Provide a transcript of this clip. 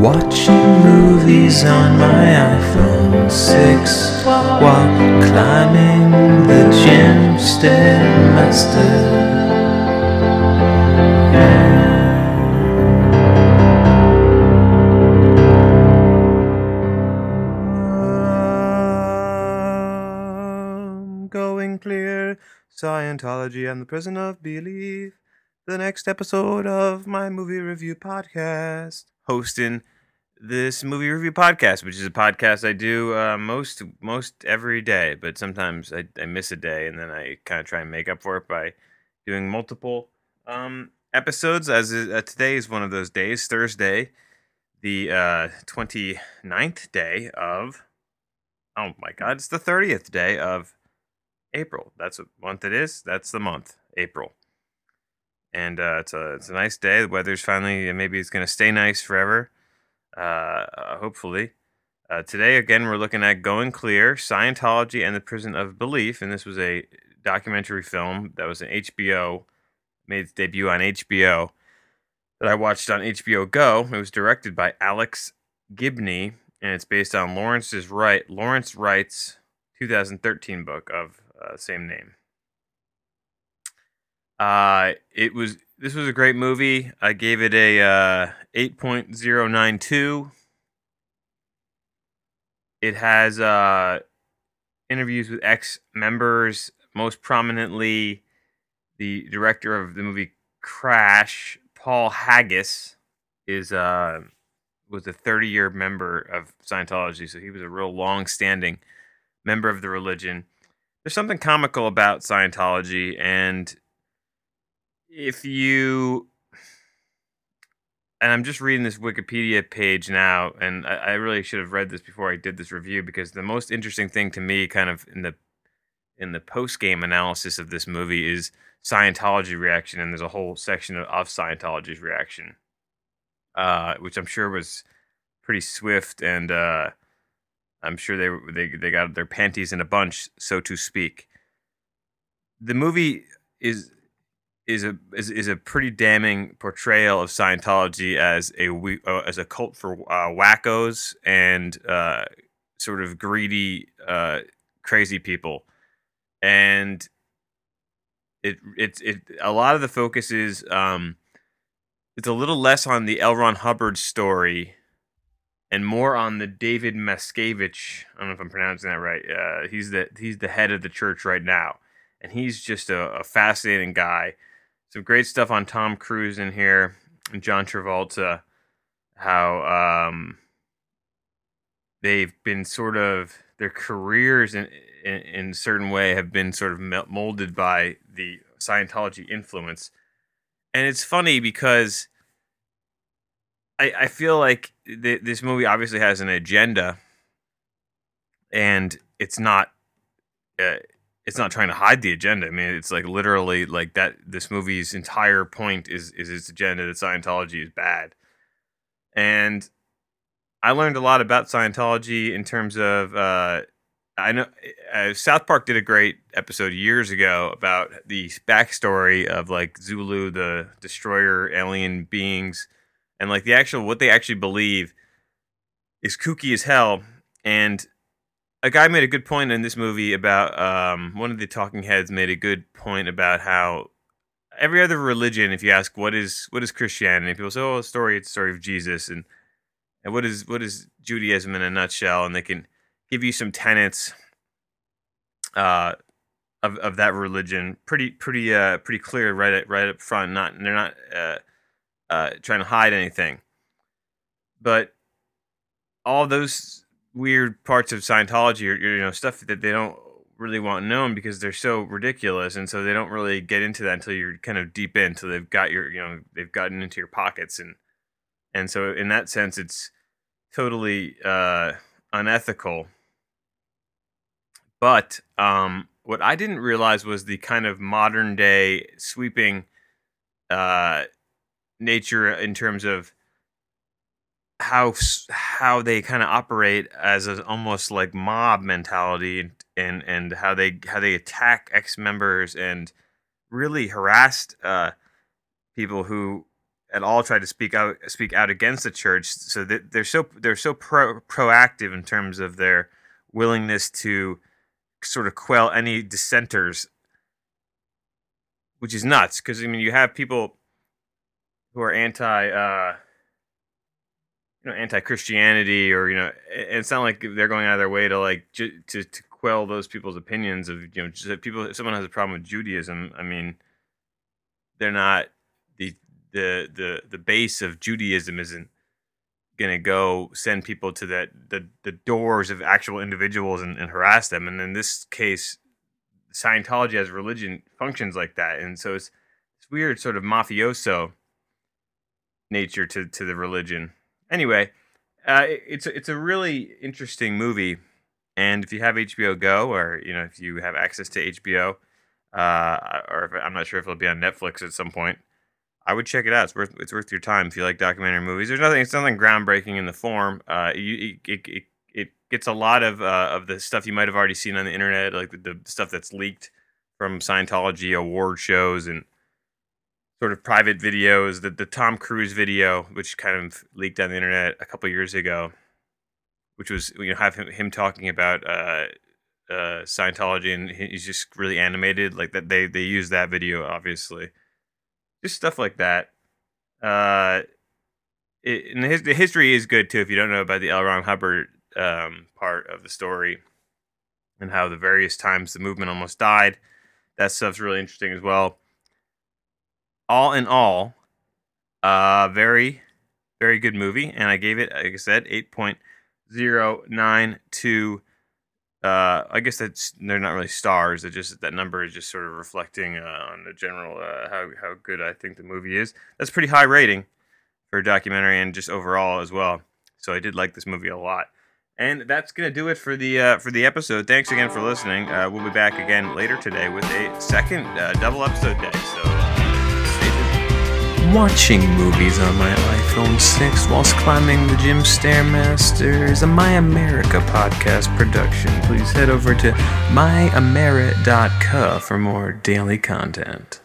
Watching movies on my iPhone 6 while climbing the gym stairmaster. Going clear, Scientology and the Prison of Belief. The next episode of my movie review podcast. Hosting this movie review podcast, which is a podcast I do uh, most most every day, but sometimes I, I miss a day and then I kind of try and make up for it by doing multiple um, episodes. As is, uh, today is one of those days, Thursday, the uh, 29th day of Oh my God, it's the 30th day of April. That's what month it is. That's the month, April. And uh, it's a it's a nice day. The weather's finally maybe it's gonna stay nice forever. Uh, uh, hopefully. Uh, today again we're looking at Going Clear, Scientology and the Prison of Belief, and this was a documentary film that was an HBO made its debut on HBO that I watched on HBO Go. It was directed by Alex Gibney, and it's based on Lawrence's Wright Lawrence Wright's 2013 book of uh, same name. Uh, it was this was a great movie. I gave it a uh, 8.092. It has uh, interviews with ex members, most prominently the director of the movie Crash, Paul Haggis, is uh, was a 30 year member of Scientology, so he was a real long standing member of the religion. There's something comical about Scientology, and if you and I'm just reading this Wikipedia page now, and I, I, really should have read this before I did this review because the most interesting thing to me, kind of in the in the post game analysis of this movie, is Scientology reaction, and there's a whole section of, of Scientology's reaction, uh, which I'm sure was pretty swift, and uh, I'm sure they they they got their panties in a bunch, so to speak. The movie is is a is, is a pretty damning portrayal of Scientology as a uh, as a cult for uh, wackos and uh, sort of greedy, uh, crazy people, and it it's it a lot of the focus is um, it's a little less on the L. Ron Hubbard story and more on the David Miscavige. I don't know if I'm pronouncing that right. Uh, he's the he's the head of the church right now, and he's just a, a fascinating guy some great stuff on Tom Cruise in here and John Travolta. How um, they've been sort of their careers in, in in certain way have been sort of molded by the Scientology influence, and it's funny because I I feel like th- this movie obviously has an agenda, and it's not. Uh, it's not trying to hide the agenda. I mean, it's like literally like that. This movie's entire point is is its agenda that Scientology is bad, and I learned a lot about Scientology in terms of. Uh, I know uh, South Park did a great episode years ago about the backstory of like Zulu, the destroyer alien beings, and like the actual what they actually believe is kooky as hell. And a guy made a good point in this movie about um, one of the talking heads made a good point about how every other religion, if you ask what is what is Christianity, people say, "Oh, story, it's the story of Jesus," and and what is what is Judaism in a nutshell, and they can give you some tenets uh, of of that religion, pretty pretty uh, pretty clear right at, right up front. Not they're not uh, uh, trying to hide anything, but all those weird parts of Scientology or you know stuff that they don't really want known because they're so ridiculous and so they don't really get into that until you're kind of deep in until they've got your you know they've gotten into your pockets and and so in that sense it's totally uh unethical. But um what I didn't realize was the kind of modern day sweeping uh nature in terms of how how they kind of operate as almost like mob mentality and, and how they how they attack ex members and really harassed uh, people who at all tried to speak out speak out against the church. So they're so they're so pro, proactive in terms of their willingness to sort of quell any dissenters, which is nuts. Because I mean, you have people who are anti. Uh, know, anti-Christianity, or you know, it's not like they're going out of their way to like to to quell those people's opinions of you know, just people. If someone has a problem with Judaism, I mean, they're not the the the the base of Judaism isn't going to go send people to that the the doors of actual individuals and, and harass them. And in this case, Scientology as religion functions like that, and so it's it's weird, sort of mafioso nature to to the religion. Anyway, uh, it's it's a really interesting movie, and if you have HBO Go or you know if you have access to HBO, uh, or if, I'm not sure if it'll be on Netflix at some point. I would check it out. It's worth it's worth your time if you like documentary movies. There's nothing it's nothing groundbreaking in the form. Uh, you, it, it, it gets a lot of uh, of the stuff you might have already seen on the internet, like the, the stuff that's leaked from Scientology award shows and sort of private videos. The the Tom Cruise video, which kind of leaked on the internet a couple years ago, which was you know have him, him talking about uh, uh, Scientology and he's just really animated. Like that they they use that video obviously just stuff like that. Uh, it, and the, his, the history is good too if you don't know about the L. Ron Hubbard um, part of the story and how the various times the movement almost died. That stuff's really interesting as well. All in all, uh, very, very good movie, and I gave it, like I said, eight point zero nine two uh, I guess that's they're not really stars. It just that number is just sort of reflecting uh, on the general uh, how how good I think the movie is. That's pretty high rating for a documentary and just overall as well. So I did like this movie a lot. And that's gonna do it for the uh, for the episode. Thanks again for listening. Uh, we'll be back again later today with a second uh, double episode day. So watching movies on my iPhone 6 whilst climbing the gym Stairmaster is a My America podcast production. Please head over to myameri.ca for more daily content.